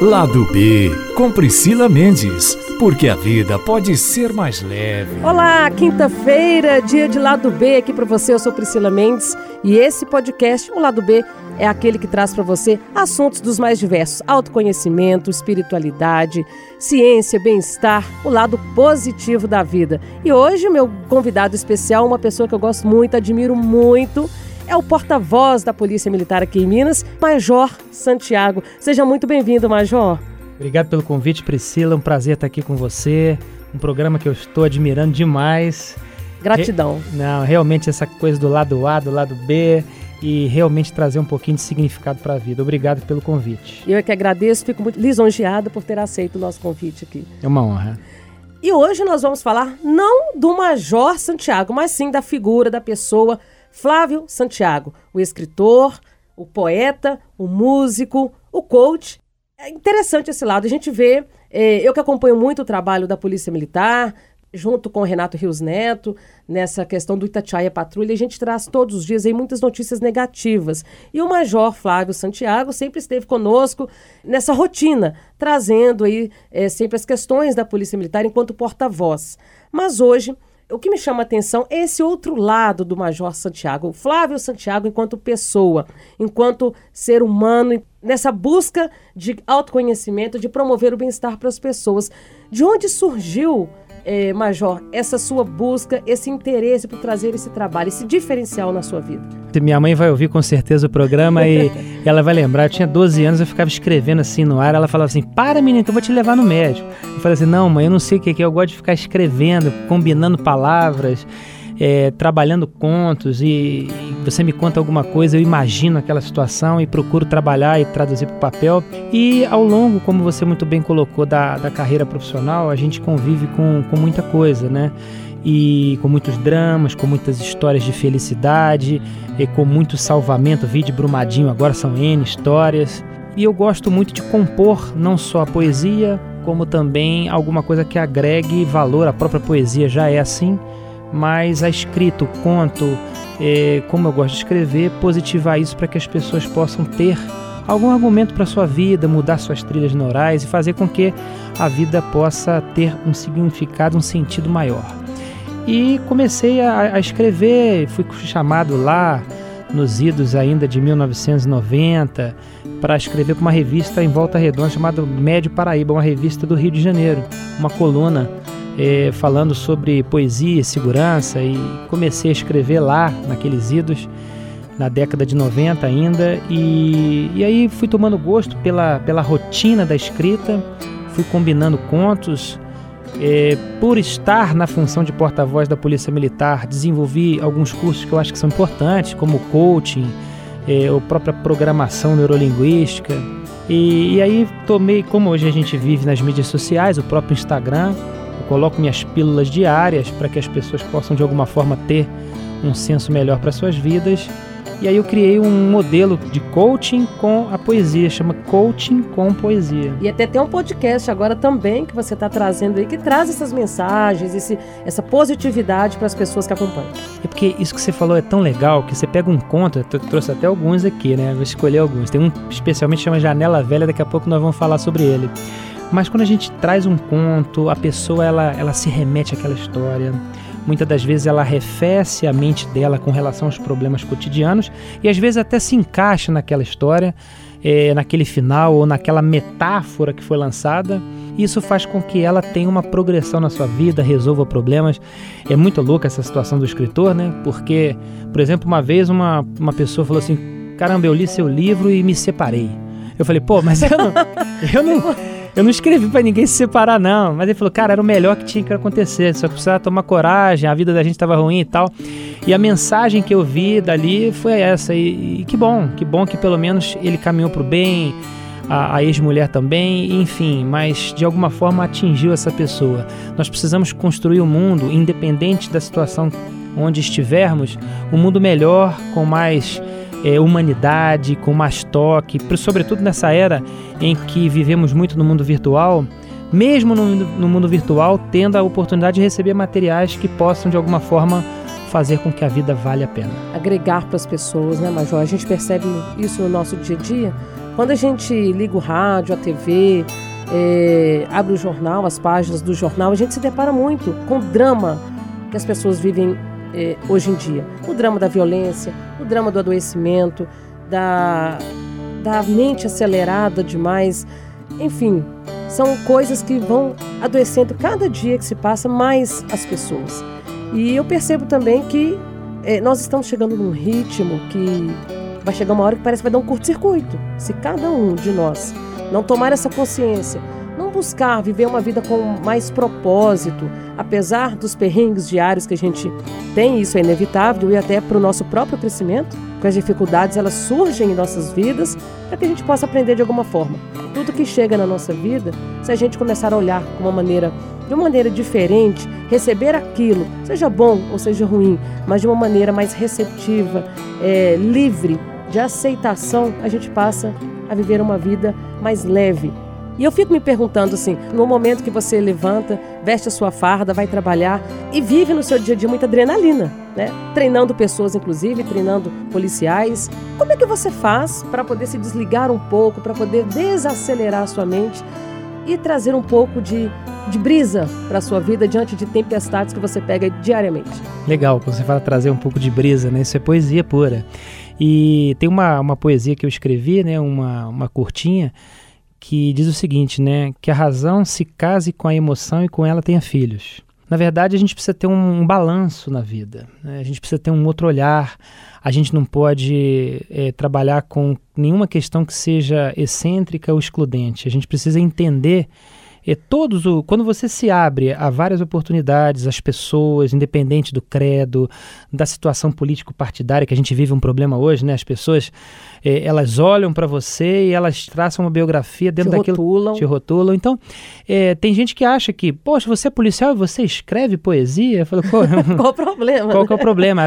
Lado B, com Priscila Mendes, porque a vida pode ser mais leve. Olá, quinta-feira, dia de Lado B aqui para você. Eu sou Priscila Mendes e esse podcast, o Lado B, é aquele que traz para você assuntos dos mais diversos: autoconhecimento, espiritualidade, ciência, bem-estar, o lado positivo da vida. E hoje, meu convidado especial, uma pessoa que eu gosto muito, admiro muito é o porta-voz da Polícia Militar aqui em Minas, Major Santiago. Seja muito bem-vindo, Major. Obrigado pelo convite, Priscila. Um prazer estar aqui com você. Um programa que eu estou admirando demais. Gratidão. Re... Não, realmente essa coisa do lado A, do lado B e realmente trazer um pouquinho de significado para a vida. Obrigado pelo convite. Eu é que agradeço, fico muito lisonjeada por ter aceito o nosso convite aqui. É uma honra. E hoje nós vamos falar não do Major Santiago, mas sim da figura da pessoa Flávio Santiago, o escritor, o poeta, o músico, o coach. É interessante esse lado. A gente vê, é, eu que acompanho muito o trabalho da Polícia Militar, junto com o Renato Rios Neto, nessa questão do Itatiaia Patrulha, a gente traz todos os dias aí muitas notícias negativas. E o Major Flávio Santiago sempre esteve conosco nessa rotina, trazendo aí é, sempre as questões da Polícia Militar enquanto porta-voz. Mas hoje o que me chama a atenção é esse outro lado do Major Santiago, o Flávio Santiago enquanto pessoa, enquanto ser humano, nessa busca de autoconhecimento, de promover o bem-estar para as pessoas. De onde surgiu é, Major, essa sua busca, esse interesse por trazer esse trabalho, esse diferencial na sua vida? Minha mãe vai ouvir com certeza o programa e ela vai lembrar. Eu tinha 12 anos, eu ficava escrevendo assim no ar. Ela falava assim: Para, menina, que eu vou te levar no médico. Eu falei assim: Não, mãe, eu não sei o que é, eu gosto de ficar escrevendo, combinando palavras é, trabalhando contos e, você me conta alguma coisa, eu imagino aquela situação e procuro trabalhar e traduzir para o papel. E ao longo, como você muito bem colocou, da, da carreira profissional, a gente convive com, com muita coisa, né? E com muitos dramas, com muitas histórias de felicidade, e com muito salvamento. Vídeo Brumadinho agora são N histórias. E eu gosto muito de compor não só a poesia, como também alguma coisa que agregue valor. A própria poesia já é assim mas a escrita, o conto, é, como eu gosto de escrever, positivar isso para que as pessoas possam ter algum argumento para sua vida, mudar suas trilhas neurais e fazer com que a vida possa ter um significado, um sentido maior. E comecei a, a escrever, fui chamado lá nos idos ainda de 1990 para escrever para uma revista em Volta Redonda chamada Médio Paraíba, uma revista do Rio de Janeiro, uma coluna é, falando sobre poesia e segurança e comecei a escrever lá, naqueles idos, na década de 90 ainda, e, e aí fui tomando gosto pela, pela rotina da escrita, fui combinando contos. É, por estar na função de porta-voz da Polícia Militar, desenvolvi alguns cursos que eu acho que são importantes, como coaching, é, a própria programação neurolinguística. E, e aí tomei, como hoje a gente vive nas mídias sociais, o próprio Instagram, coloco minhas pílulas diárias para que as pessoas possam de alguma forma ter um senso melhor para suas vidas. E aí eu criei um modelo de coaching com a poesia, chama Coaching com Poesia. E até tem um podcast agora também que você está trazendo aí, que traz essas mensagens, esse, essa positividade para as pessoas que acompanham. É porque isso que você falou é tão legal que você pega um conto, eu trouxe até alguns aqui, né? Vou escolher alguns. Tem um especialmente que chama Janela Velha, daqui a pouco nós vamos falar sobre ele. Mas quando a gente traz um conto, a pessoa ela, ela se remete àquela história. Muitas das vezes ela arrefece a mente dela com relação aos problemas cotidianos e às vezes até se encaixa naquela história, é, naquele final ou naquela metáfora que foi lançada. Isso faz com que ela tenha uma progressão na sua vida, resolva problemas. É muito louca essa situação do escritor, né? Porque, por exemplo, uma vez uma, uma pessoa falou assim: Caramba, eu li seu livro e me separei. Eu falei, pô, mas eu não. Eu não eu não escrevi para ninguém se separar, não. Mas ele falou, cara, era o melhor que tinha que acontecer. Só que precisava tomar coragem, a vida da gente estava ruim e tal. E a mensagem que eu vi dali foi essa. E, e que bom, que bom que pelo menos ele caminhou pro bem, a, a ex-mulher também, enfim, mas de alguma forma atingiu essa pessoa. Nós precisamos construir o um mundo, independente da situação onde estivermos, um mundo melhor, com mais é, humanidade, com mais toque, sobretudo nessa era em que vivemos muito no mundo virtual, mesmo no, no mundo virtual, tendo a oportunidade de receber materiais que possam de alguma forma fazer com que a vida valha a pena. Agregar para as pessoas, né, Major? A gente percebe isso no nosso dia a dia. Quando a gente liga o rádio, a TV, é, abre o jornal, as páginas do jornal, a gente se depara muito com o drama que as pessoas vivem é, hoje em dia. O drama da violência, o drama do adoecimento, da, da mente acelerada demais. Enfim, são coisas que vão adoecendo cada dia que se passa mais as pessoas. E eu percebo também que é, nós estamos chegando num ritmo que vai chegar uma hora que parece que vai dar um curto-circuito. Se cada um de nós não tomar essa consciência, não buscar viver uma vida com mais propósito, apesar dos perrengues diários que a gente tem, isso é inevitável e até para o nosso próprio crescimento, porque as dificuldades elas surgem em nossas vidas para que a gente possa aprender de alguma forma. Tudo que chega na nossa vida, se a gente começar a olhar com uma maneira de uma maneira diferente, receber aquilo, seja bom ou seja ruim, mas de uma maneira mais receptiva, é, livre de aceitação, a gente passa a viver uma vida mais leve. E eu fico me perguntando assim, no momento que você levanta, veste a sua farda, vai trabalhar e vive no seu dia a dia muita adrenalina, né? Treinando pessoas, inclusive, treinando policiais. Como é que você faz para poder se desligar um pouco, para poder desacelerar a sua mente e trazer um pouco de, de brisa para a sua vida diante de tempestades que você pega diariamente? Legal, você fala trazer um pouco de brisa, né? Isso é poesia pura. E tem uma, uma poesia que eu escrevi, né, uma, uma curtinha, que diz o seguinte, né, que a razão se case com a emoção e com ela tenha filhos. Na verdade, a gente precisa ter um, um balanço na vida, né? a gente precisa ter um outro olhar, a gente não pode é, trabalhar com nenhuma questão que seja excêntrica ou excludente, a gente precisa entender é, todos o, quando você se abre a várias oportunidades, as pessoas, independente do credo, da situação político-partidária que a gente vive um problema hoje, né? As pessoas é, elas olham para você e elas traçam uma biografia dentro te daquilo, rotulam. te rotulam. Então, é, tem gente que acha que, poxa, você é policial e você escreve poesia? Eu falo, qual o problema? Qual que é o problema?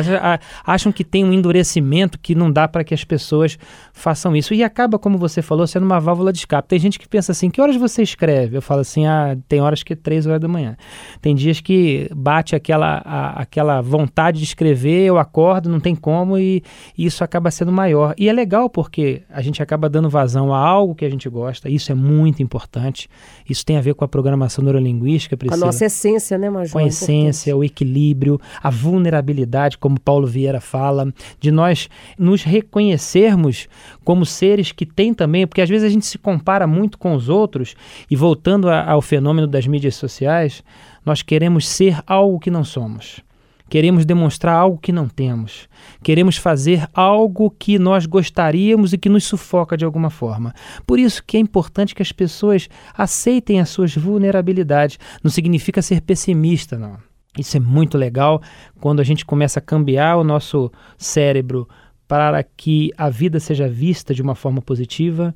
Acham que tem um endurecimento que não dá para que as pessoas façam isso e acaba, como você falou, sendo uma válvula de escape. Tem gente que pensa assim, que horas você escreve? Eu falo assim, ah, tem horas que é três horas da manhã. Tem dias que bate aquela, a, aquela vontade de escrever, eu acordo, não tem como e, e isso acaba sendo maior. E é legal porque a gente acaba dando vazão a algo que a gente gosta, isso é muito importante. Isso tem a ver com a programação neurolinguística, Priscila. Com a nossa essência, né, Major? Com a essência, o equilíbrio, a vulnerabilidade, como Paulo Vieira fala, de nós nos reconhecermos como seres que têm também, porque às vezes a gente se compara muito com os outros, e voltando a, ao fenômeno das mídias sociais, nós queremos ser algo que não somos. Queremos demonstrar algo que não temos. Queremos fazer algo que nós gostaríamos e que nos sufoca de alguma forma. Por isso que é importante que as pessoas aceitem as suas vulnerabilidades. Não significa ser pessimista, não. Isso é muito legal quando a gente começa a cambiar o nosso cérebro para que a vida seja vista de uma forma positiva,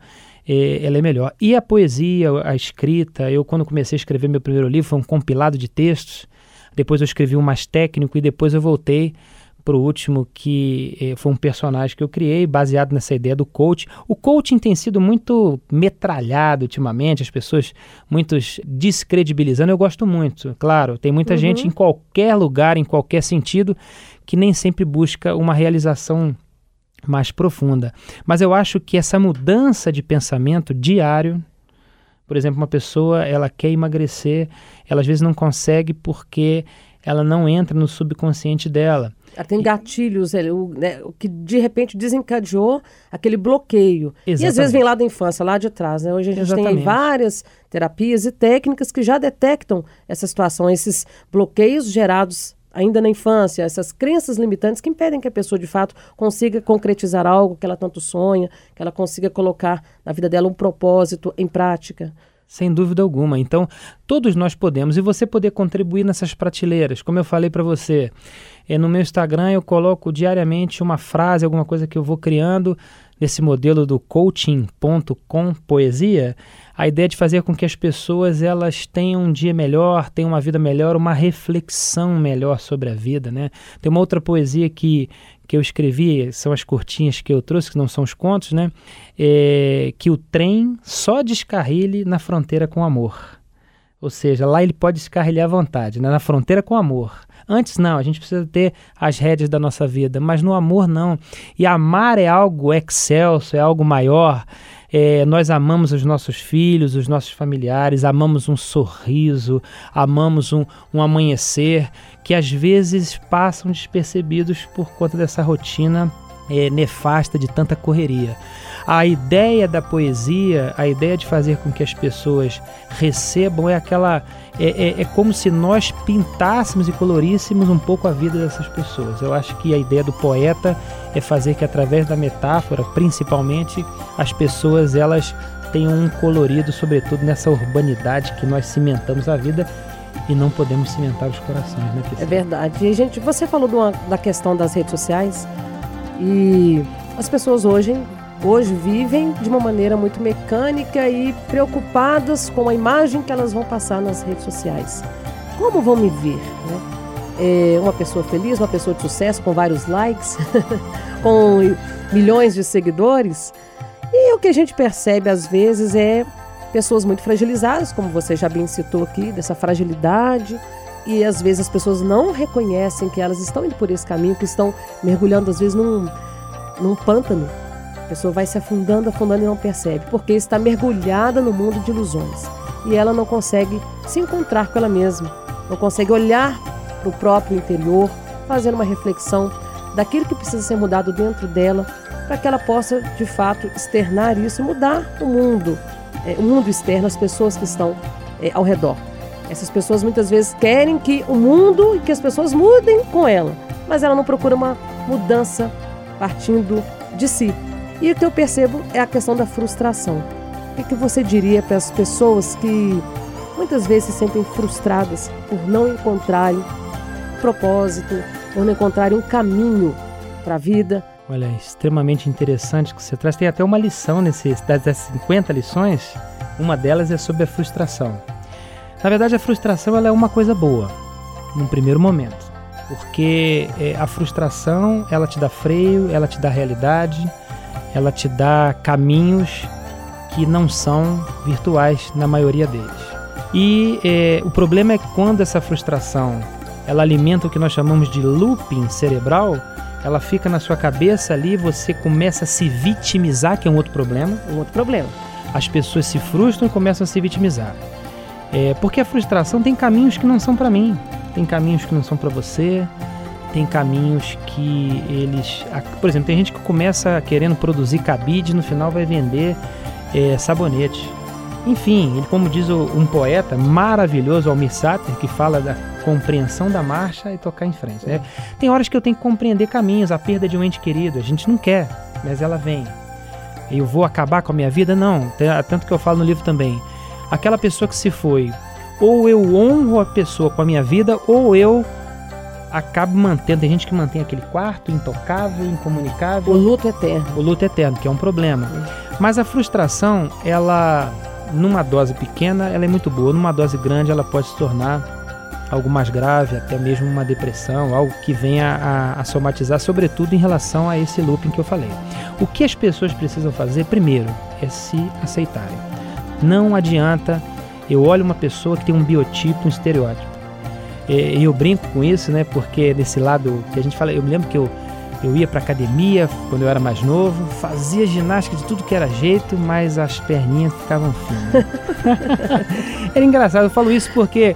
é, ela é melhor. E a poesia, a escrita, eu quando comecei a escrever meu primeiro livro foi um compilado de textos depois eu escrevi um mais técnico e depois eu voltei para o último que eh, foi um personagem que eu criei baseado nessa ideia do coach. O coaching tem sido muito metralhado ultimamente, as pessoas muitos descredibilizando. Eu gosto muito, claro. Tem muita uhum. gente em qualquer lugar, em qualquer sentido, que nem sempre busca uma realização mais profunda. Mas eu acho que essa mudança de pensamento diário por exemplo, uma pessoa ela quer emagrecer, ela às vezes não consegue porque ela não entra no subconsciente dela. Ela tem gatilhos, o, né, o que de repente desencadeou aquele bloqueio. Exatamente. E às vezes vem lá da infância, lá de trás. Né? Hoje a gente Exatamente. tem várias terapias e técnicas que já detectam essa situação, esses bloqueios gerados ainda na infância, essas crenças limitantes que impedem que a pessoa de fato consiga concretizar algo que ela tanto sonha, que ela consiga colocar na vida dela um propósito em prática. Sem dúvida alguma. Então, todos nós podemos e você poder contribuir nessas prateleiras. Como eu falei para você, é, no meu Instagram eu coloco diariamente uma frase, alguma coisa que eu vou criando nesse modelo do coaching.com poesia a ideia de fazer com que as pessoas elas tenham um dia melhor, tenham uma vida melhor, uma reflexão melhor sobre a vida, né? Tem uma outra poesia que, que eu escrevi, são as curtinhas que eu trouxe, que não são os contos, né? É, que o trem só descarrile na fronteira com amor. Ou seja, lá ele pode descarrilhar à vontade, né? na fronteira com amor. Antes não, a gente precisa ter as rédeas da nossa vida, mas no amor não. E amar é algo excelso, é algo maior, É, nós amamos os nossos filhos, os nossos familiares, amamos um sorriso, amamos um, um amanhecer que às vezes passam despercebidos por conta dessa rotina é, nefasta de tanta correria. A ideia da poesia, a ideia de fazer com que as pessoas recebam é aquela. É, é, é, como se nós pintássemos e coloríssemos um pouco a vida dessas pessoas. Eu acho que a ideia do poeta é fazer que através da metáfora, principalmente, as pessoas elas tenham um colorido, sobretudo nessa urbanidade que nós cimentamos a vida e não podemos cimentar os corações, né? É verdade. E gente, você falou uma, da questão das redes sociais. E as pessoas hoje, hoje vivem de uma maneira muito mecânica e preocupadas com a imagem que elas vão passar nas redes sociais. Como vão me ver? Né? É uma pessoa feliz, uma pessoa de sucesso, com vários likes, com milhões de seguidores. E o que a gente percebe às vezes é pessoas muito fragilizadas, como você já bem citou aqui, dessa fragilidade e às vezes as pessoas não reconhecem que elas estão indo por esse caminho, que estão mergulhando às vezes num, num pântano. A pessoa vai se afundando, afundando e não percebe, porque está mergulhada no mundo de ilusões. E ela não consegue se encontrar com ela mesma, não consegue olhar para o próprio interior, fazer uma reflexão daquilo que precisa ser mudado dentro dela, para que ela possa de fato externar isso e mudar o mundo, é, o mundo externo, as pessoas que estão é, ao redor. Essas pessoas muitas vezes querem que o mundo e que as pessoas mudem com ela, mas ela não procura uma mudança partindo de si. E o que eu percebo é a questão da frustração. O que você diria para as pessoas que muitas vezes se sentem frustradas por não encontrarem propósito, por não encontrarem um caminho para a vida? Olha, é extremamente interessante que você traz. Tem até uma lição nesse, das 50 lições. Uma delas é sobre a frustração. Na verdade, a frustração ela é uma coisa boa, num primeiro momento, porque é, a frustração ela te dá freio, ela te dá realidade, ela te dá caminhos que não são virtuais na maioria deles. E é, o problema é que quando essa frustração ela alimenta o que nós chamamos de looping cerebral, ela fica na sua cabeça ali, você começa a se vitimizar, que é um outro problema. Um outro problema. As pessoas se frustram e começam a se vitimizar. É, porque a frustração tem caminhos que não são para mim, tem caminhos que não são para você, tem caminhos que eles. Por exemplo, tem gente que começa querendo produzir cabide no final vai vender é, sabonete. Enfim, ele, como diz um poeta maravilhoso, Almir Sater, que fala da compreensão da marcha e tocar em frente. Né? Tem horas que eu tenho que compreender caminhos, a perda de um ente querido, a gente não quer, mas ela vem. Eu vou acabar com a minha vida? Não. Tanto que eu falo no livro também aquela pessoa que se foi, ou eu honro a pessoa com a minha vida, ou eu acabo mantendo. Tem gente que mantém aquele quarto intocável, incomunicável. O luto eterno. O luto eterno, que é um problema. Mas a frustração, ela, numa dose pequena, ela é muito boa. Numa dose grande, ela pode se tornar algo mais grave, até mesmo uma depressão, algo que venha a, a, somatizar, sobretudo em relação a esse looping que eu falei. O que as pessoas precisam fazer, primeiro, é se aceitarem. Não adianta eu olho uma pessoa que tem um biotipo, um estereótipo. E eu brinco com isso, né? Porque nesse lado que a gente fala, eu me lembro que eu, eu ia para academia quando eu era mais novo, fazia ginástica de tudo que era jeito, mas as perninhas ficavam finas. era engraçado, eu falo isso porque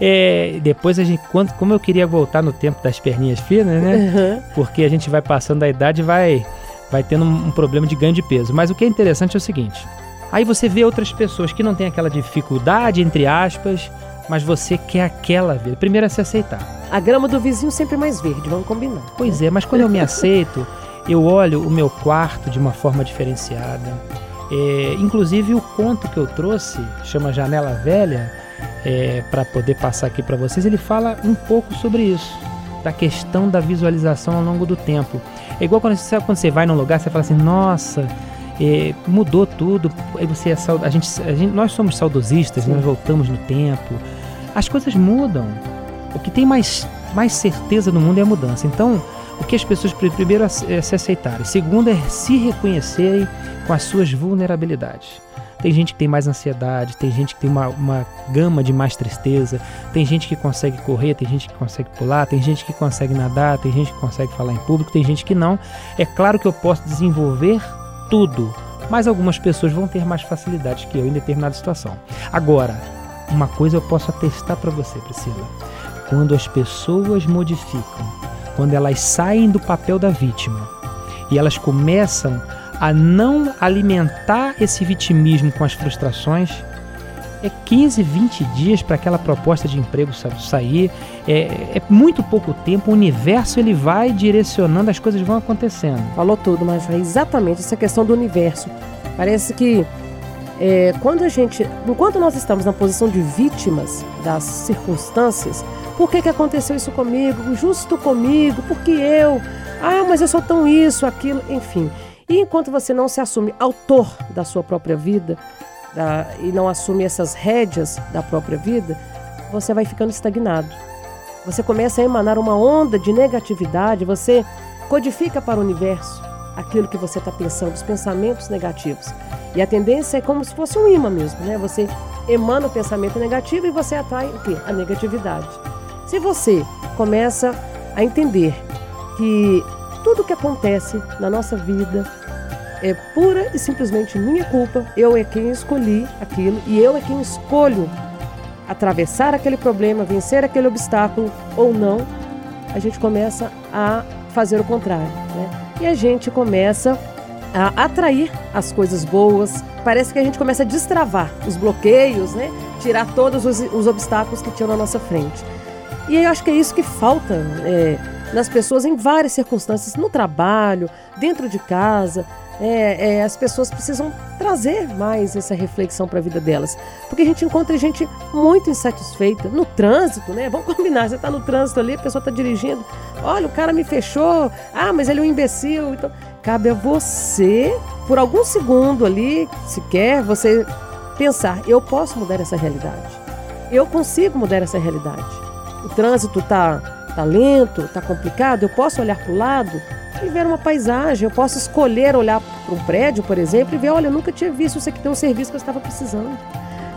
é, depois a gente, quando, como eu queria voltar no tempo das perninhas finas, né? Uhum. Porque a gente vai passando a idade e vai, vai tendo um, um problema de ganho de peso. Mas o que é interessante é o seguinte: Aí você vê outras pessoas que não têm aquela dificuldade, entre aspas, mas você quer aquela vida. Primeiro é se aceitar. A grama do vizinho sempre mais verde, vamos combinar. Pois é, mas quando eu me aceito, eu olho o meu quarto de uma forma diferenciada. É, inclusive o conto que eu trouxe, chama Janela Velha, é, para poder passar aqui para vocês, ele fala um pouco sobre isso, da questão da visualização ao longo do tempo. É igual quando você, quando você vai num lugar, você fala assim, nossa, é, mudou tudo. Aí você é a, gente, a gente, nós somos saudosistas, Sim. nós voltamos no tempo. As coisas mudam. O que tem mais, mais certeza no mundo é a mudança. Então, o que as pessoas primeiro é se aceitarem, segundo é se reconhecerem com as suas vulnerabilidades. Tem gente que tem mais ansiedade, tem gente que tem uma, uma gama de mais tristeza, tem gente que consegue correr, tem gente que consegue pular, tem gente que consegue nadar, tem gente que consegue falar em público, tem gente que não. É claro que eu posso desenvolver tudo, mas algumas pessoas vão ter mais facilidade que eu em determinada situação. Agora, uma coisa eu posso atestar para você, Priscila. Quando as pessoas modificam, quando elas saem do papel da vítima e elas começam a não alimentar esse vitimismo com as frustrações, é 15, 20 dias para aquela proposta de emprego sair. É, é, muito pouco tempo, o universo ele vai direcionando, as coisas vão acontecendo. Falou tudo, mas é exatamente essa questão do universo. Parece que é, quando a gente, enquanto nós estamos na posição de vítimas das circunstâncias, por que, que aconteceu isso comigo? Justo comigo? Por que eu? Ah, mas eu sou tão isso, aquilo, enfim. E enquanto você não se assume autor da sua própria vida, da, e não assume essas rédeas da própria vida, você vai ficando estagnado. Você começa a emanar uma onda de negatividade, você codifica para o universo aquilo que você está pensando, os pensamentos negativos. E a tendência é como se fosse um imã mesmo, né? Você emana o pensamento negativo e você atrai o quê? A negatividade. Se você começa a entender que tudo que acontece na nossa vida é pura e simplesmente minha culpa. Eu é quem escolhi aquilo e eu é quem escolho atravessar aquele problema, vencer aquele obstáculo ou não. A gente começa a fazer o contrário, né? E a gente começa a atrair as coisas boas. Parece que a gente começa a destravar os bloqueios, né? Tirar todos os, os obstáculos que tinham na nossa frente. E eu acho que é isso que falta é, nas pessoas em várias circunstâncias, no trabalho, dentro de casa é, é, as pessoas precisam trazer mais essa reflexão para a vida delas. Porque a gente encontra gente muito insatisfeita no trânsito, né? Vamos combinar, você está no trânsito ali, a pessoa está dirigindo, olha, o cara me fechou, ah, mas ele é um imbecil. Então, cabe a você, por algum segundo ali, se quer, você pensar, eu posso mudar essa realidade. Eu consigo mudar essa realidade. O trânsito está tá lento, está complicado, eu posso olhar para o lado e ver uma paisagem. Eu posso escolher olhar para um prédio, por exemplo, e ver, olha, eu nunca tinha visto isso aqui tem um serviço que eu estava precisando.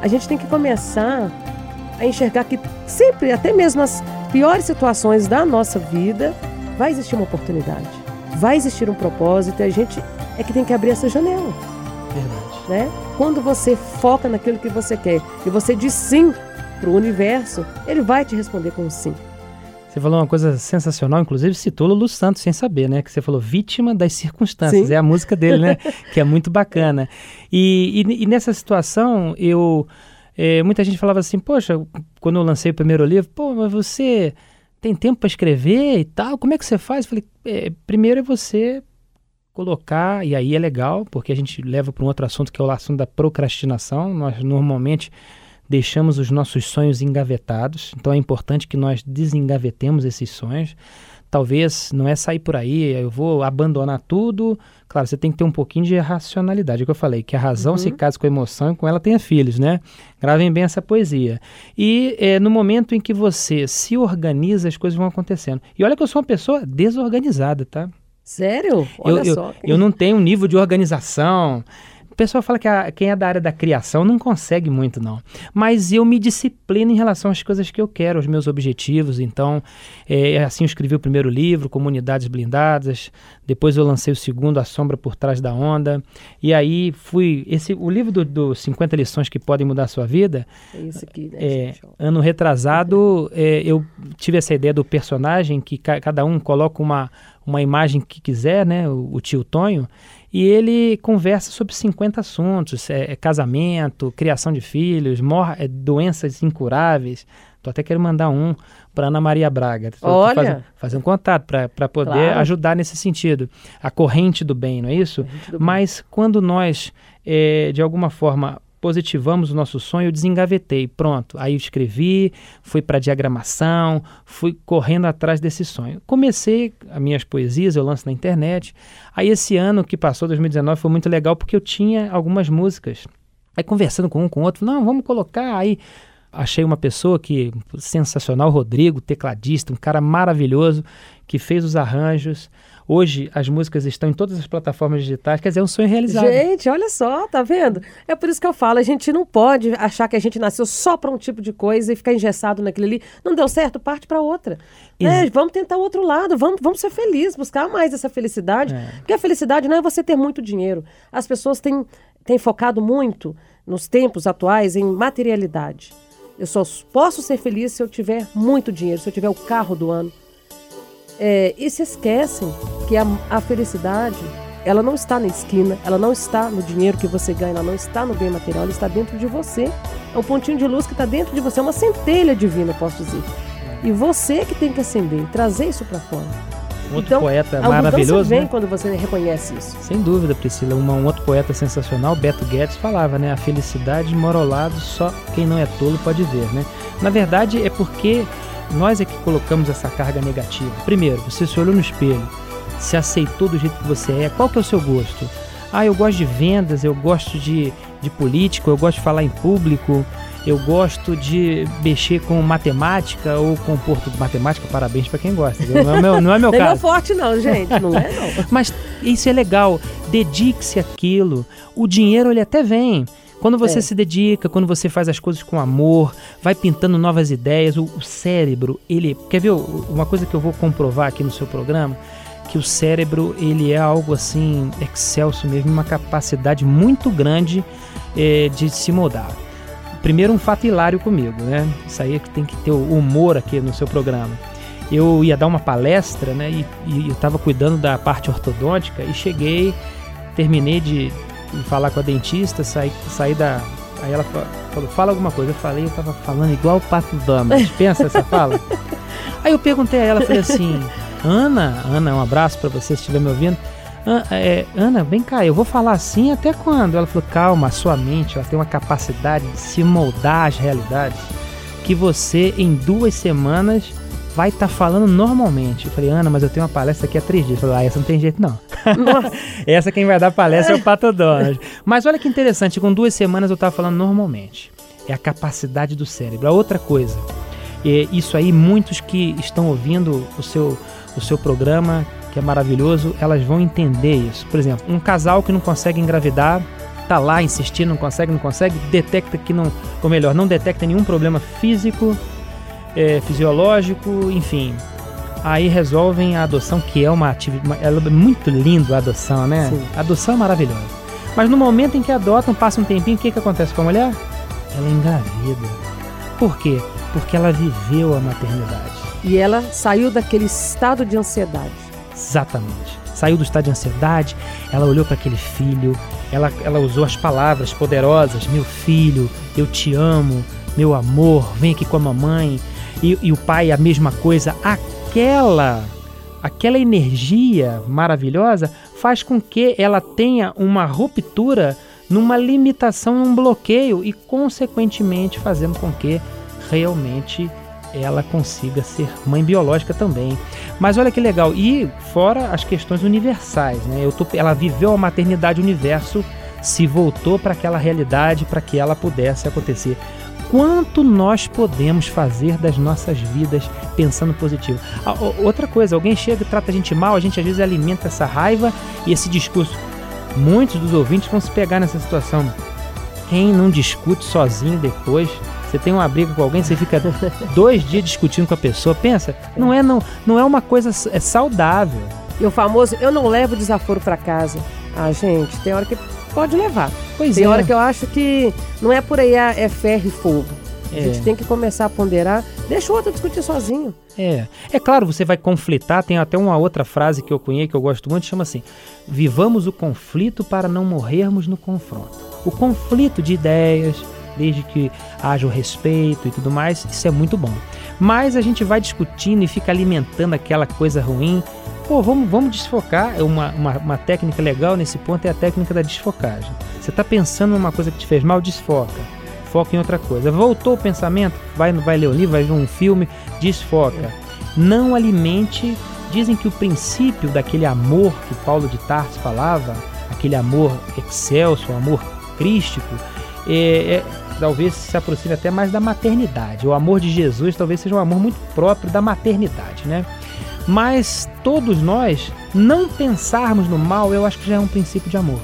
A gente tem que começar a enxergar que sempre, até mesmo nas piores situações da nossa vida, vai existir uma oportunidade, vai existir um propósito e a gente é que tem que abrir essa janela. Verdade. Né? Quando você foca naquilo que você quer e você diz sim para o universo, ele vai te responder com sim. Você falou uma coisa sensacional, inclusive citou Lulu Santos sem saber, né? Que você falou vítima das circunstâncias. Sim. É a música dele, né? que é muito bacana. E, e, e nessa situação, eu. É, muita gente falava assim, poxa, quando eu lancei o primeiro livro, pô, mas você tem tempo para escrever e tal? Como é que você faz? Eu falei, é, primeiro é você colocar, e aí é legal, porque a gente leva para um outro assunto que é o assunto da procrastinação. Nós normalmente deixamos os nossos sonhos engavetados. Então é importante que nós desengavetemos esses sonhos. Talvez não é sair por aí, eu vou abandonar tudo. Claro, você tem que ter um pouquinho de racionalidade. É o que eu falei, que a razão uhum. se case com a emoção e com ela tenha filhos, né? Gravem bem essa poesia. E é, no momento em que você se organiza, as coisas vão acontecendo. E olha que eu sou uma pessoa desorganizada, tá? Sério? Olha eu, só. Eu, eu não tenho um nível de organização. O pessoal fala que a, quem é da área da criação não consegue muito, não. Mas eu me disciplino em relação às coisas que eu quero, aos meus objetivos. Então, é, assim eu escrevi o primeiro livro, Comunidades Blindadas. Depois eu lancei o segundo, A Sombra por Trás da Onda. E aí fui. Esse, o livro do, do 50 lições que podem mudar a sua vida. É isso aqui, né? É, ano retrasado, é, eu tive essa ideia do personagem que ca cada um coloca uma, uma imagem que quiser, né? O, o tio Tonho e ele conversa sobre 50 assuntos: é, é casamento, criação de filhos, é, doenças incuráveis. Tô até querendo mandar um para Ana Maria Braga. Olha! Fazer, fazer um contato para poder claro. ajudar nesse sentido. A corrente do bem, não é isso? Mas quando nós, é, de alguma forma, positivamos o nosso sonho, eu desengavetei. Pronto, aí eu escrevi, fui para diagramação, fui correndo atrás desse sonho. Comecei as minhas poesias, eu lanço na internet. Aí esse ano que passou, 2019, foi muito legal porque eu tinha algumas músicas. Aí conversando com um com o outro, não, vamos colocar aí achei uma pessoa que sensacional, Rodrigo, tecladista, um cara maravilhoso, que fez os arranjos. Hoje as músicas estão em todas as plataformas digitais, quer dizer, é um sonho realizado. Gente, olha só, tá vendo? É por isso que eu falo, a gente não pode achar que a gente nasceu só para um tipo de coisa e ficar engessado naquilo ali. Não deu certo, parte para outra. Né? Vamos tentar o outro lado, vamos, vamos ser felizes, buscar mais essa felicidade. É. Porque a felicidade não é você ter muito dinheiro. As pessoas têm, têm focado muito nos tempos atuais em materialidade. Eu só posso ser feliz se eu tiver muito dinheiro, se eu tiver o carro do ano. É, e se esquecem que a, a felicidade ela não está na esquina, ela não está no dinheiro que você ganha, ela não está no bem material, ela está dentro de você. É um pontinho de luz que está dentro de você, é uma centelha divina, posso dizer. E você que tem que acender trazer isso para fora. Um outro então, poeta maravilhoso. vem né? quando você reconhece isso. Sem dúvida, Priscila. Uma, um outro poeta sensacional, Beto Guedes, falava, né? A felicidade mora ao lado, só quem não é tolo pode ver, né? Na verdade, é porque nós é que colocamos essa carga negativa. Primeiro, você se olhou no espelho, se aceitou do jeito que você é. Qual que é o seu gosto? Ah, eu gosto de vendas, eu gosto de, de político, eu gosto de falar em público, eu gosto de mexer com matemática ou com porto matemática, parabéns para quem gosta. Não é meu, não é meu caso. Não é forte não, gente, não é não. Mas isso é legal, dedique-se àquilo. O dinheiro ele até vem. Quando você é. se dedica, quando você faz as coisas com amor, vai pintando novas ideias, o, o cérebro, ele. Quer ver uma coisa que eu vou comprovar aqui no seu programa? que o cérebro ele é algo assim excelso mesmo, uma capacidade muito grande eh, de se moldar primeiro um fato hilário comigo, né? Isso aí é que tem que ter o humor aqui no seu programa. Eu ia dar uma palestra, né? E, e eu estava cuidando da parte ortodôntica e cheguei, terminei de, falar com a dentista, saí, saí da. Aí ela falou, fala alguma coisa. Eu falei, eu estava falando igual o Pato Damas. Pensa essa fala? Aí eu perguntei a ela, falei assim, Ana, Ana, um abraço para você se estiver me ouvindo. É, Ana, vem cá, eu vou falar assim até quando? Ela falou, calma, a sua mente ela tem uma capacidade de se moldar às realidades que você em duas semanas vai estar tá falando normalmente. Eu falei, Ana, mas eu tenho uma palestra aqui há três dias. Eu falei, ah, essa não tem jeito não. essa quem vai dar palestra é o Pato Donald. Mas olha que interessante, com duas semanas eu estava falando normalmente. É a capacidade do cérebro. A outra coisa, é isso aí muitos que estão ouvindo o seu, o seu programa que é maravilhoso, elas vão entender isso. Por exemplo, um casal que não consegue engravidar, tá lá insistindo, não consegue, não consegue, detecta que não, ou melhor, não detecta nenhum problema físico, é, fisiológico, enfim. Aí resolvem a adoção, que é uma atividade, é muito lindo a adoção, né? Sim. A adoção é maravilhosa. Mas no momento em que adotam, passa um tempinho, o que, que acontece com a mulher? Ela engravida. Por quê? Porque ela viveu a maternidade. E ela saiu daquele estado de ansiedade. Exatamente. Saiu do estado de ansiedade, ela olhou para aquele filho, ela, ela usou as palavras poderosas: meu filho, eu te amo, meu amor, vem aqui com a mamãe. E, e o pai, a mesma coisa. Aquela, aquela energia maravilhosa faz com que ela tenha uma ruptura numa limitação, num bloqueio e, consequentemente, fazendo com que realmente ela consiga ser mãe biológica também. Mas olha que legal, e fora as questões universais, né? Eu tô, ela viveu a maternidade universo, se voltou para aquela realidade para que ela pudesse acontecer. Quanto nós podemos fazer das nossas vidas pensando positivo? Ah, outra coisa, alguém chega e trata a gente mal, a gente às vezes alimenta essa raiva e esse discurso. Muitos dos ouvintes vão se pegar nessa situação. Quem não discute sozinho depois você tem uma briga com alguém, você fica dois dias discutindo com a pessoa. Pensa, não é, não, não é uma coisa é saudável. E o famoso, eu não levo desaforo para casa. Ah, gente, tem hora que pode levar. Pois tem é. hora que eu acho que não é por aí, é, é ferro e fogo. A gente é. tem que começar a ponderar. Deixa o outro discutir sozinho. É. É claro, você vai conflitar. Tem até uma outra frase que eu conheço que eu gosto muito, chama assim: Vivamos o conflito para não morrermos no confronto. O conflito de ideias, desde que haja o respeito e tudo mais, isso é muito bom. Mas a gente vai discutindo e fica alimentando aquela coisa ruim. Pô, vamos, vamos desfocar. É uma, uma, uma técnica legal nesse ponto é a técnica da desfocagem. Você está pensando numa coisa que te fez mal, desfoca. Foca em outra coisa. Voltou o pensamento, vai, vai ler um livro, vai ver um filme, desfoca. Não alimente. Dizem que o princípio daquele amor que Paulo de Tarso falava, aquele amor excelso, amor crístico, é, é, talvez se aproxime até mais da maternidade. O amor de Jesus talvez seja um amor muito próprio da maternidade, né? Mas todos nós não pensarmos no mal, eu acho que já é um princípio de amor.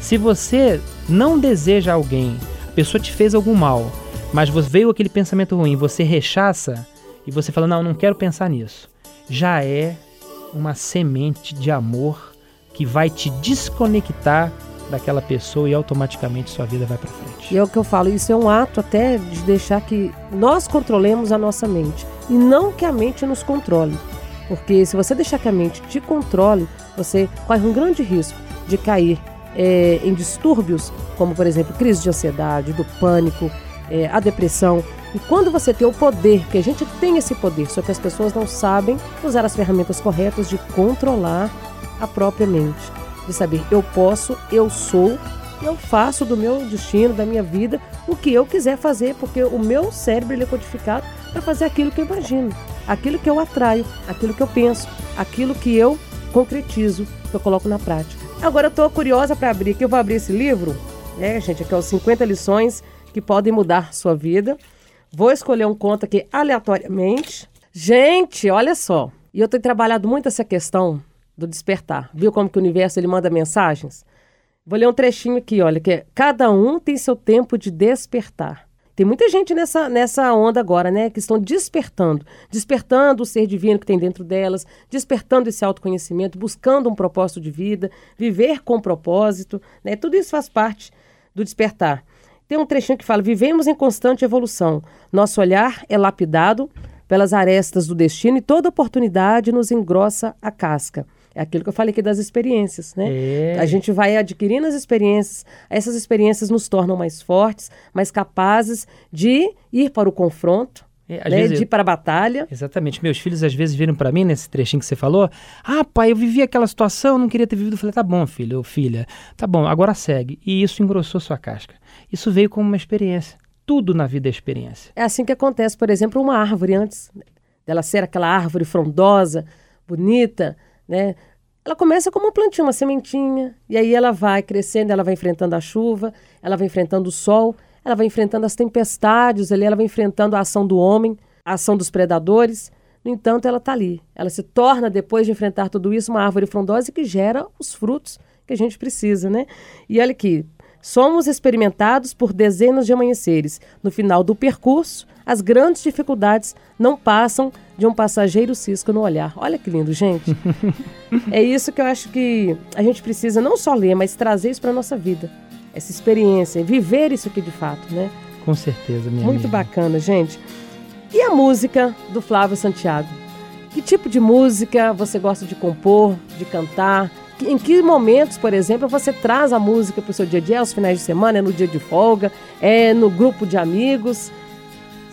Se você não deseja alguém, a pessoa te fez algum mal, mas veio aquele pensamento ruim, você rechaça e você fala: "Não, não quero pensar nisso". Já é uma semente de amor que vai te desconectar daquela pessoa e automaticamente sua vida vai para frente. E é o que eu falo, isso é um ato até de deixar que nós controlemos a nossa mente e não que a mente nos controle. Porque se você deixar que a mente te controle, você corre um grande risco de cair é, em distúrbios, como por exemplo crise de ansiedade, do pânico, é, a depressão. E quando você tem o poder, porque a gente tem esse poder, só que as pessoas não sabem usar as ferramentas corretas de controlar a própria mente, de saber eu posso, eu sou, eu faço do meu destino, da minha vida, o que eu quiser fazer, porque o meu cérebro é codificado para fazer aquilo que eu imagino, aquilo que eu atraio, aquilo que eu penso, aquilo que eu concretizo, que eu coloco na prática. Agora eu estou curiosa para abrir aqui, eu vou abrir esse livro, né, gente, aqui é os 50 lições que podem mudar sua vida. Vou escolher um conto aqui aleatoriamente. Gente, olha só. E eu tenho trabalhado muito essa questão do despertar. Viu como que o universo ele manda mensagens? Vou ler um trechinho aqui, olha, que é, cada um tem seu tempo de despertar. Tem muita gente nessa, nessa onda agora, né? Que estão despertando. Despertando o ser divino que tem dentro delas, despertando esse autoconhecimento, buscando um propósito de vida, viver com propósito, né? Tudo isso faz parte do despertar. Tem um trechinho que fala: vivemos em constante evolução. Nosso olhar é lapidado pelas arestas do destino e toda oportunidade nos engrossa a casca. É aquilo que eu falei aqui das experiências, né? É. A gente vai adquirindo as experiências, essas experiências nos tornam mais fortes, mais capazes de ir para o confronto, é, né, de ir para a batalha. Exatamente. Meus filhos às vezes viram para mim, nesse trechinho que você falou, ah, pai, eu vivi aquela situação, não queria ter vivido. Eu falei, tá bom, filho, ou filha, tá bom, agora segue. E isso engrossou sua casca. Isso veio como uma experiência. Tudo na vida é experiência. É assim que acontece, por exemplo, uma árvore, antes dela ser aquela árvore frondosa, bonita, né? Ela começa como uma plantinha, uma sementinha, e aí ela vai crescendo, ela vai enfrentando a chuva, ela vai enfrentando o sol, ela vai enfrentando as tempestades, ela vai enfrentando a ação do homem, a ação dos predadores. No entanto, ela está ali. Ela se torna, depois de enfrentar tudo isso, uma árvore frondosa que gera os frutos que a gente precisa, né? E olha aqui, Somos experimentados por dezenas de amanheceres. No final do percurso, as grandes dificuldades não passam de um passageiro cisco no olhar. Olha que lindo, gente. é isso que eu acho que a gente precisa não só ler, mas trazer isso para nossa vida. Essa experiência, viver isso aqui de fato, né? Com certeza, minha Muito amiga. bacana, gente. E a música do Flávio Santiago? Que tipo de música você gosta de compor, de cantar? Em que momentos, por exemplo, você traz a música para o seu dia a dia? É aos finais de semana? É no dia de folga? É no grupo de amigos?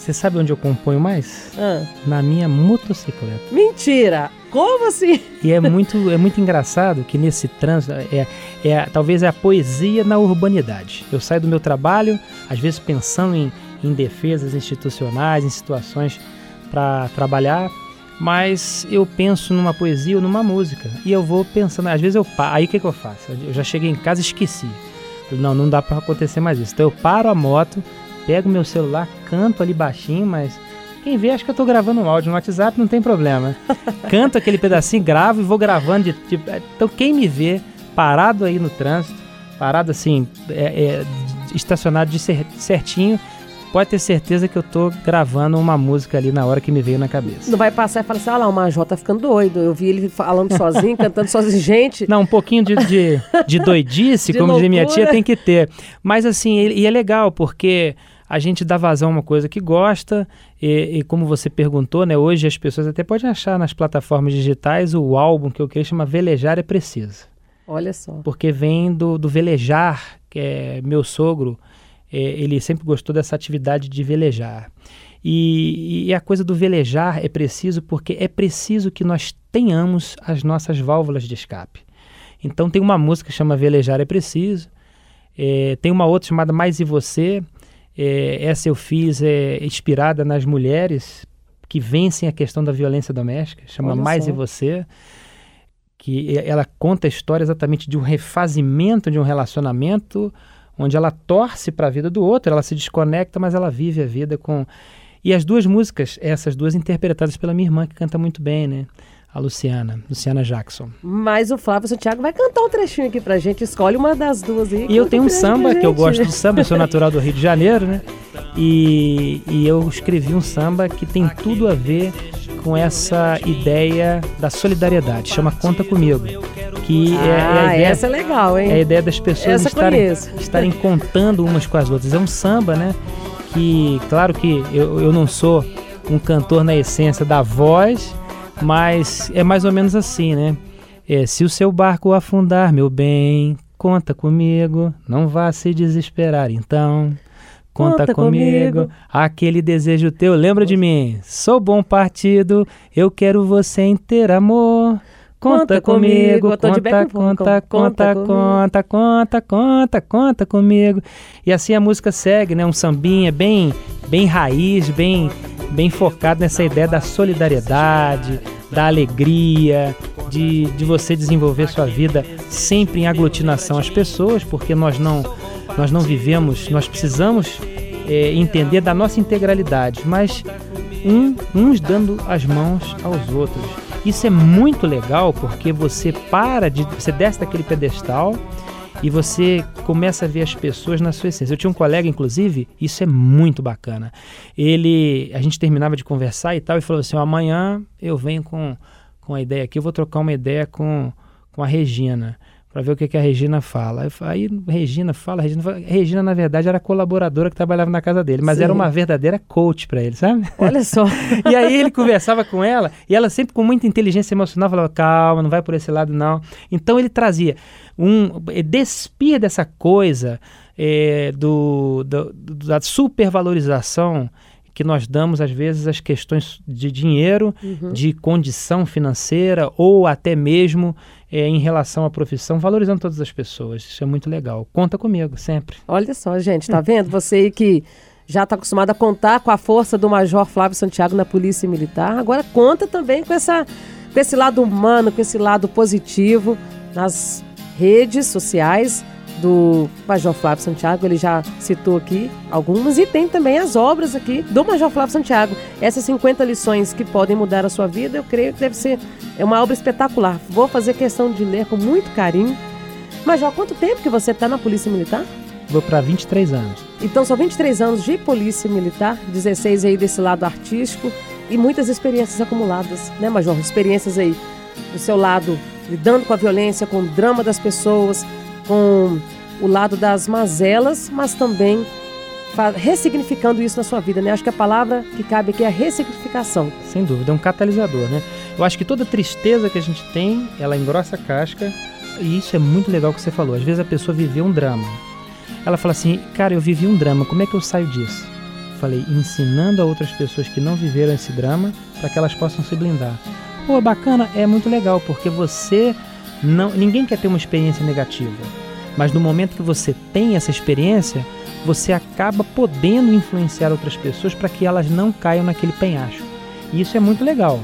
Você sabe onde eu componho mais? Ah. Na minha motocicleta. Mentira! Como assim? E é muito, é muito engraçado que nesse trânsito, é, é, talvez é a poesia na urbanidade. Eu saio do meu trabalho, às vezes pensando em, em defesas institucionais, em situações para trabalhar, mas eu penso numa poesia ou numa música e eu vou pensando, às vezes eu paro, aí o que, que eu faço? Eu já cheguei em casa e esqueci. Não, não dá para acontecer mais isso. Então eu paro a moto, pego meu celular, canto ali baixinho, mas quem vê acha que eu tô gravando um áudio no WhatsApp, não tem problema. Canto aquele pedacinho, gravo e vou gravando. De, de, então quem me vê parado aí no trânsito, parado assim, é, é, estacionado de certinho, pode ter certeza que eu tô gravando uma música ali na hora que me veio na cabeça. Não vai passar e falar assim, ah lá, o Major tá ficando doido. Eu vi ele falando sozinho, cantando sozinho. Gente... Não, um pouquinho de, de, de doidice, de como loucura. dizia minha tia, tem que ter. Mas assim, e é legal, porque a gente dá vazão a uma coisa que gosta e, e, como você perguntou, né, hoje as pessoas até podem achar nas plataformas digitais o álbum que eu criei chama Velejar é Preciso. Olha só. Porque vem do, do velejar, que é meu sogro, é, ele sempre gostou dessa atividade de velejar. E, e, a coisa do velejar é preciso porque é preciso que nós tenhamos as nossas válvulas de escape. Então tem uma música que chama Velejar é Preciso, é, tem uma outra chamada Mais e Você. É, essa eu fiz é, inspirada nas mulheres que vencem a questão da violência doméstica, chama Olha Mais só. e Você que ela conta a história exatamente de um refazimento de um relacionamento onde ela torce para a vida do outro, ela se desconecta, mas ela vive a vida com. E as duas músicas, essas duas interpretadas pela minha irmã, que canta muito bem, né? A Luciana, Luciana Jackson. Mas o Flávio Santiago vai cantar um trechinho aqui pra gente. Escolhe uma das duas aí. E eu tenho um samba, que eu gosto de samba, eu sou natural do Rio de Janeiro, né? E, e eu escrevi um samba que tem tudo a ver com essa ideia da solidariedade. Chama Conta Comigo. Que ah, é, é, a ideia, essa é legal, hein? É a ideia das pessoas estarem, estarem contando umas com as outras. É um samba, né? Que, claro que eu, eu não sou um cantor na essência da voz, mas é mais ou menos assim, né? É, se o seu barco afundar, meu bem, conta comigo, não vá se desesperar então. Conta, conta comigo. comigo, aquele desejo teu, lembra de mim? Sou bom partido, eu quero você em ter amor. Conta, comigo, conta, conta, conta, conta, conta, conta, conta, conta comigo. E assim a música segue, né? Um sambinha bem, bem raiz, bem, bem focado nessa ideia da solidariedade, da alegria, de, de você desenvolver sua vida sempre em aglutinação às pessoas, porque nós não, nós não vivemos, nós precisamos é, entender da nossa integralidade, mas um, uns dando as mãos aos outros. Isso é muito legal porque você para de. Você desce daquele pedestal e você começa a ver as pessoas na sua essência. Eu tinha um colega, inclusive, isso é muito bacana. Ele, a gente terminava de conversar e tal, e falou assim: amanhã eu venho com, com a ideia aqui, eu vou trocar uma ideia com, com a Regina para ver o que, que, a Regina fala. Aí Regina fala, Regina fala. Regina, na verdade, era colaboradora que trabalhava na casa dele, mas Sim. era uma verdadeira coach para ele, sabe? Olha só. e aí ele conversava com ela, e ela sempre com muita inteligência emocional falava: calma, não vai por esse lado, não. Então ele trazia um. Eh, despia dessa coisa é, do, do, da supervalorização que nós damos às vezes às questões de dinheiro, uhum. de condição financeira ou até mesmo é, em relação à profissão, valorizando todas as pessoas. Isso é muito legal. Conta comigo, sempre. Olha só, gente, tá vendo? Você aí que já está acostumado a contar com a força do Major Flávio Santiago na Polícia Militar, agora conta também com, essa, com esse lado humano, com esse lado positivo nas redes sociais do Major Flávio Santiago, ele já citou aqui algumas, e tem também as obras aqui do Major Flávio Santiago. Essas 50 lições que podem mudar a sua vida, eu creio que deve ser é uma obra espetacular. Vou fazer questão de ler com muito carinho. Major, quanto tempo que você está na Polícia Militar? Vou para 23 anos. Então são 23 anos de Polícia Militar, 16 aí desse lado artístico e muitas experiências acumuladas, né, Major? Experiências aí do seu lado lidando com a violência, com o drama das pessoas, com o lado das mazelas, mas também ressignificando isso na sua vida, né? Acho que a palavra que cabe aqui é a ressignificação. Sem dúvida, é um catalisador, né? Eu acho que toda tristeza que a gente tem, ela engrossa a casca, e isso é muito legal que você falou. Às vezes a pessoa viveu um drama. Ela fala assim: "Cara, eu vivi um drama, como é que eu saio disso?" Falei: "Ensinando a outras pessoas que não viveram esse drama para que elas possam se blindar." Pô, bacana, é muito legal, porque você não, ninguém quer ter uma experiência negativa. Mas no momento que você tem essa experiência, você acaba podendo influenciar outras pessoas para que elas não caiam naquele penhasco. E isso é muito legal.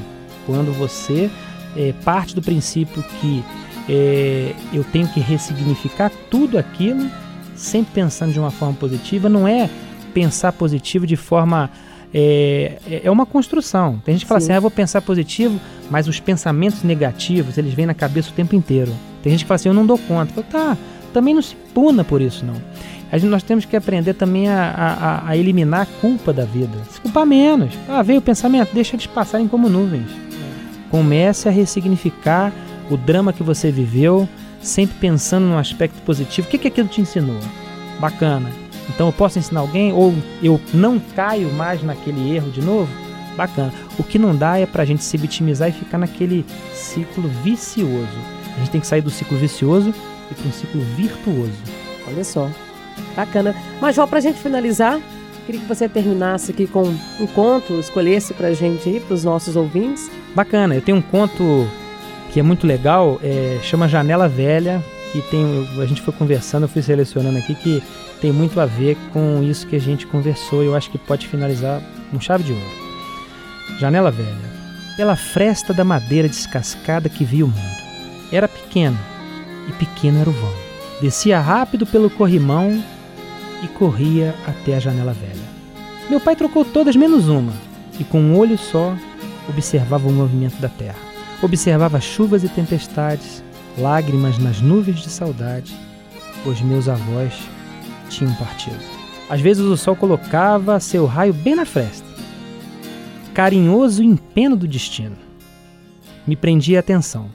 Quando você é, parte do princípio que é, eu tenho que ressignificar tudo aquilo, sempre pensando de uma forma positiva, não é pensar positivo de forma é, é uma construção. Tem gente que fala Sim. assim, ah, eu vou pensar positivo, mas os pensamentos negativos, eles vêm na cabeça o tempo inteiro. Tem gente que fala assim, eu não dou conta. Eu falo, tá, também não se puna por isso, não. A gente, nós temos que aprender também a, a, a, eliminar a culpa da vida. Se culpar menos. Ah, veio o pensamento, deixa eles passarem como nuvens. Comece a ressignificar o drama que você viveu, sempre pensando num aspecto positivo. O que, que aquilo te ensinou? Bacana. Então eu posso ensinar alguém ou eu não caio mais naquele erro de novo? Bacana. O que não dá é pra gente se vitimizar e ficar naquele ciclo vicioso. A gente tem que sair do ciclo vicioso e para um ciclo virtuoso. Olha só, bacana. Mas, Jó, para a gente finalizar, queria que você terminasse aqui com um conto, escolhesse para a gente aí, para os nossos ouvintes. Bacana, eu tenho um conto que é muito legal, é, chama Janela Velha, que tem, a gente foi conversando, eu fui selecionando aqui, que tem muito a ver com isso que a gente conversou e eu acho que pode finalizar com chave de ouro. Janela Velha. Pela fresta da madeira descascada que via o mundo. Era pequeno, e pequeno era o vão. Descia rápido pelo corrimão e corria até a janela velha. Meu pai trocou todas menos uma e com um olho só observava o movimento da terra. Observava chuvas e tempestades, lágrimas nas nuvens de saudade, pois meus avós tinham partido. Às vezes o sol colocava seu raio bem na fresta, carinhoso empeno do destino. Me prendia a atenção.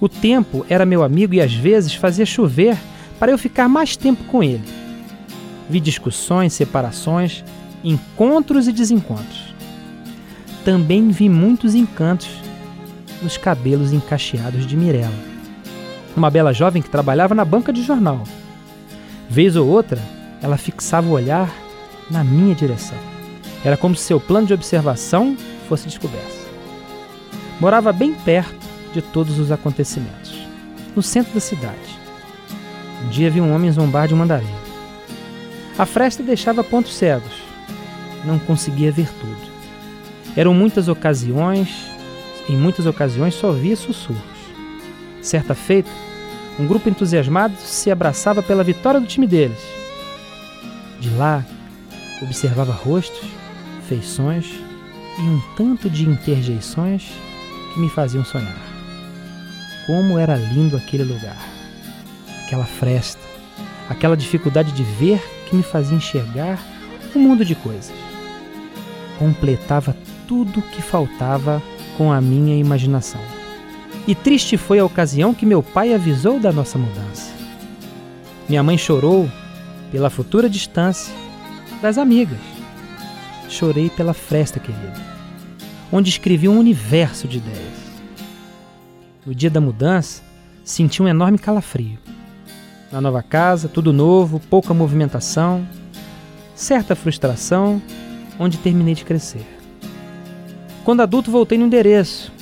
O tempo era meu amigo e às vezes fazia chover para eu ficar mais tempo com ele. Vi discussões, separações, encontros e desencontros. Também vi muitos encantos nos cabelos encacheados de Mirella, uma bela jovem que trabalhava na banca de jornal. Vez ou outra, ela fixava o olhar na minha direção. Era como se seu plano de observação fosse descoberto. Morava bem perto de todos os acontecimentos, no centro da cidade. Um dia vi um homem zombar de um mandarim. A fresta deixava pontos cegos. Não conseguia ver tudo. Eram muitas ocasiões, em muitas ocasiões só via sussurros. Certa feita, um grupo entusiasmado se abraçava pela vitória do time deles. De lá, observava rostos, feições e um tanto de interjeições que me faziam sonhar. Como era lindo aquele lugar, aquela fresta, aquela dificuldade de ver que me fazia enxergar um mundo de coisas. Completava tudo o que faltava com a minha imaginação. E triste foi a ocasião que meu pai avisou da nossa mudança. Minha mãe chorou pela futura distância das amigas. Chorei pela fresta querida, onde escrevi um universo de ideias. No dia da mudança, senti um enorme calafrio. Na nova casa, tudo novo, pouca movimentação, certa frustração, onde terminei de crescer. Quando adulto, voltei no endereço.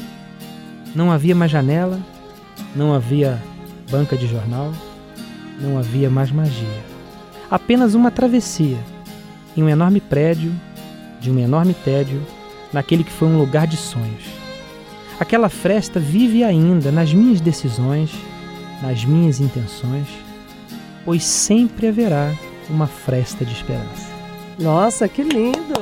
Não havia mais janela, não havia banca de jornal, não havia mais magia. Apenas uma travessia em um enorme prédio, de um enorme tédio, naquele que foi um lugar de sonhos. Aquela fresta vive ainda nas minhas decisões, nas minhas intenções, pois sempre haverá uma fresta de esperança. Nossa, que lindo!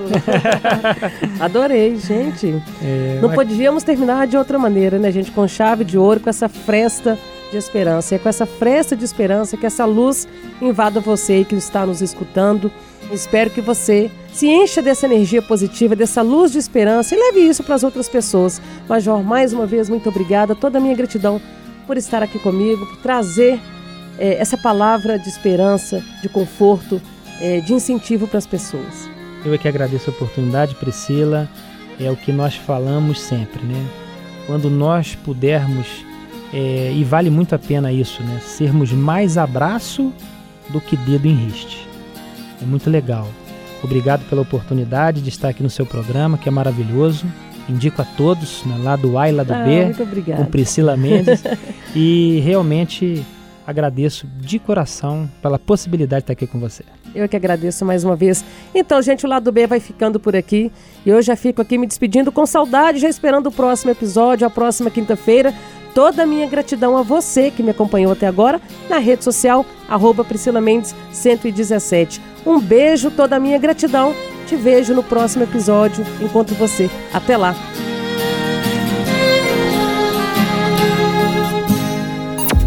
Adorei, gente. É, Não mas... podíamos terminar de outra maneira, né, gente? Com chave de ouro, com essa fresta de esperança. É com essa fresta de esperança que essa luz invada você que está nos escutando. Espero que você se encha dessa energia positiva, dessa luz de esperança e leve isso para as outras pessoas. Major, mais uma vez, muito obrigada. Toda a minha gratidão por estar aqui comigo, por trazer é, essa palavra de esperança, de conforto é, de incentivo para as pessoas. Eu é que agradeço a oportunidade, Priscila. É o que nós falamos sempre, né? Quando nós pudermos, é, e vale muito a pena isso, né? Sermos mais abraço do que dedo em riste. É muito legal. Obrigado pela oportunidade de estar aqui no seu programa, que é maravilhoso. Indico a todos, né, lá do A e lá do ah, B, com Priscila Mendes. e realmente agradeço de coração pela possibilidade de estar aqui com você. Eu que agradeço mais uma vez. Então, gente, o lado B vai ficando por aqui. E eu já fico aqui me despedindo com saudade, já esperando o próximo episódio, a próxima quinta-feira. Toda a minha gratidão a você que me acompanhou até agora na rede social, arroba Priscila Mendes 117. Um beijo, toda a minha gratidão. Te vejo no próximo episódio. Encontro você. Até lá.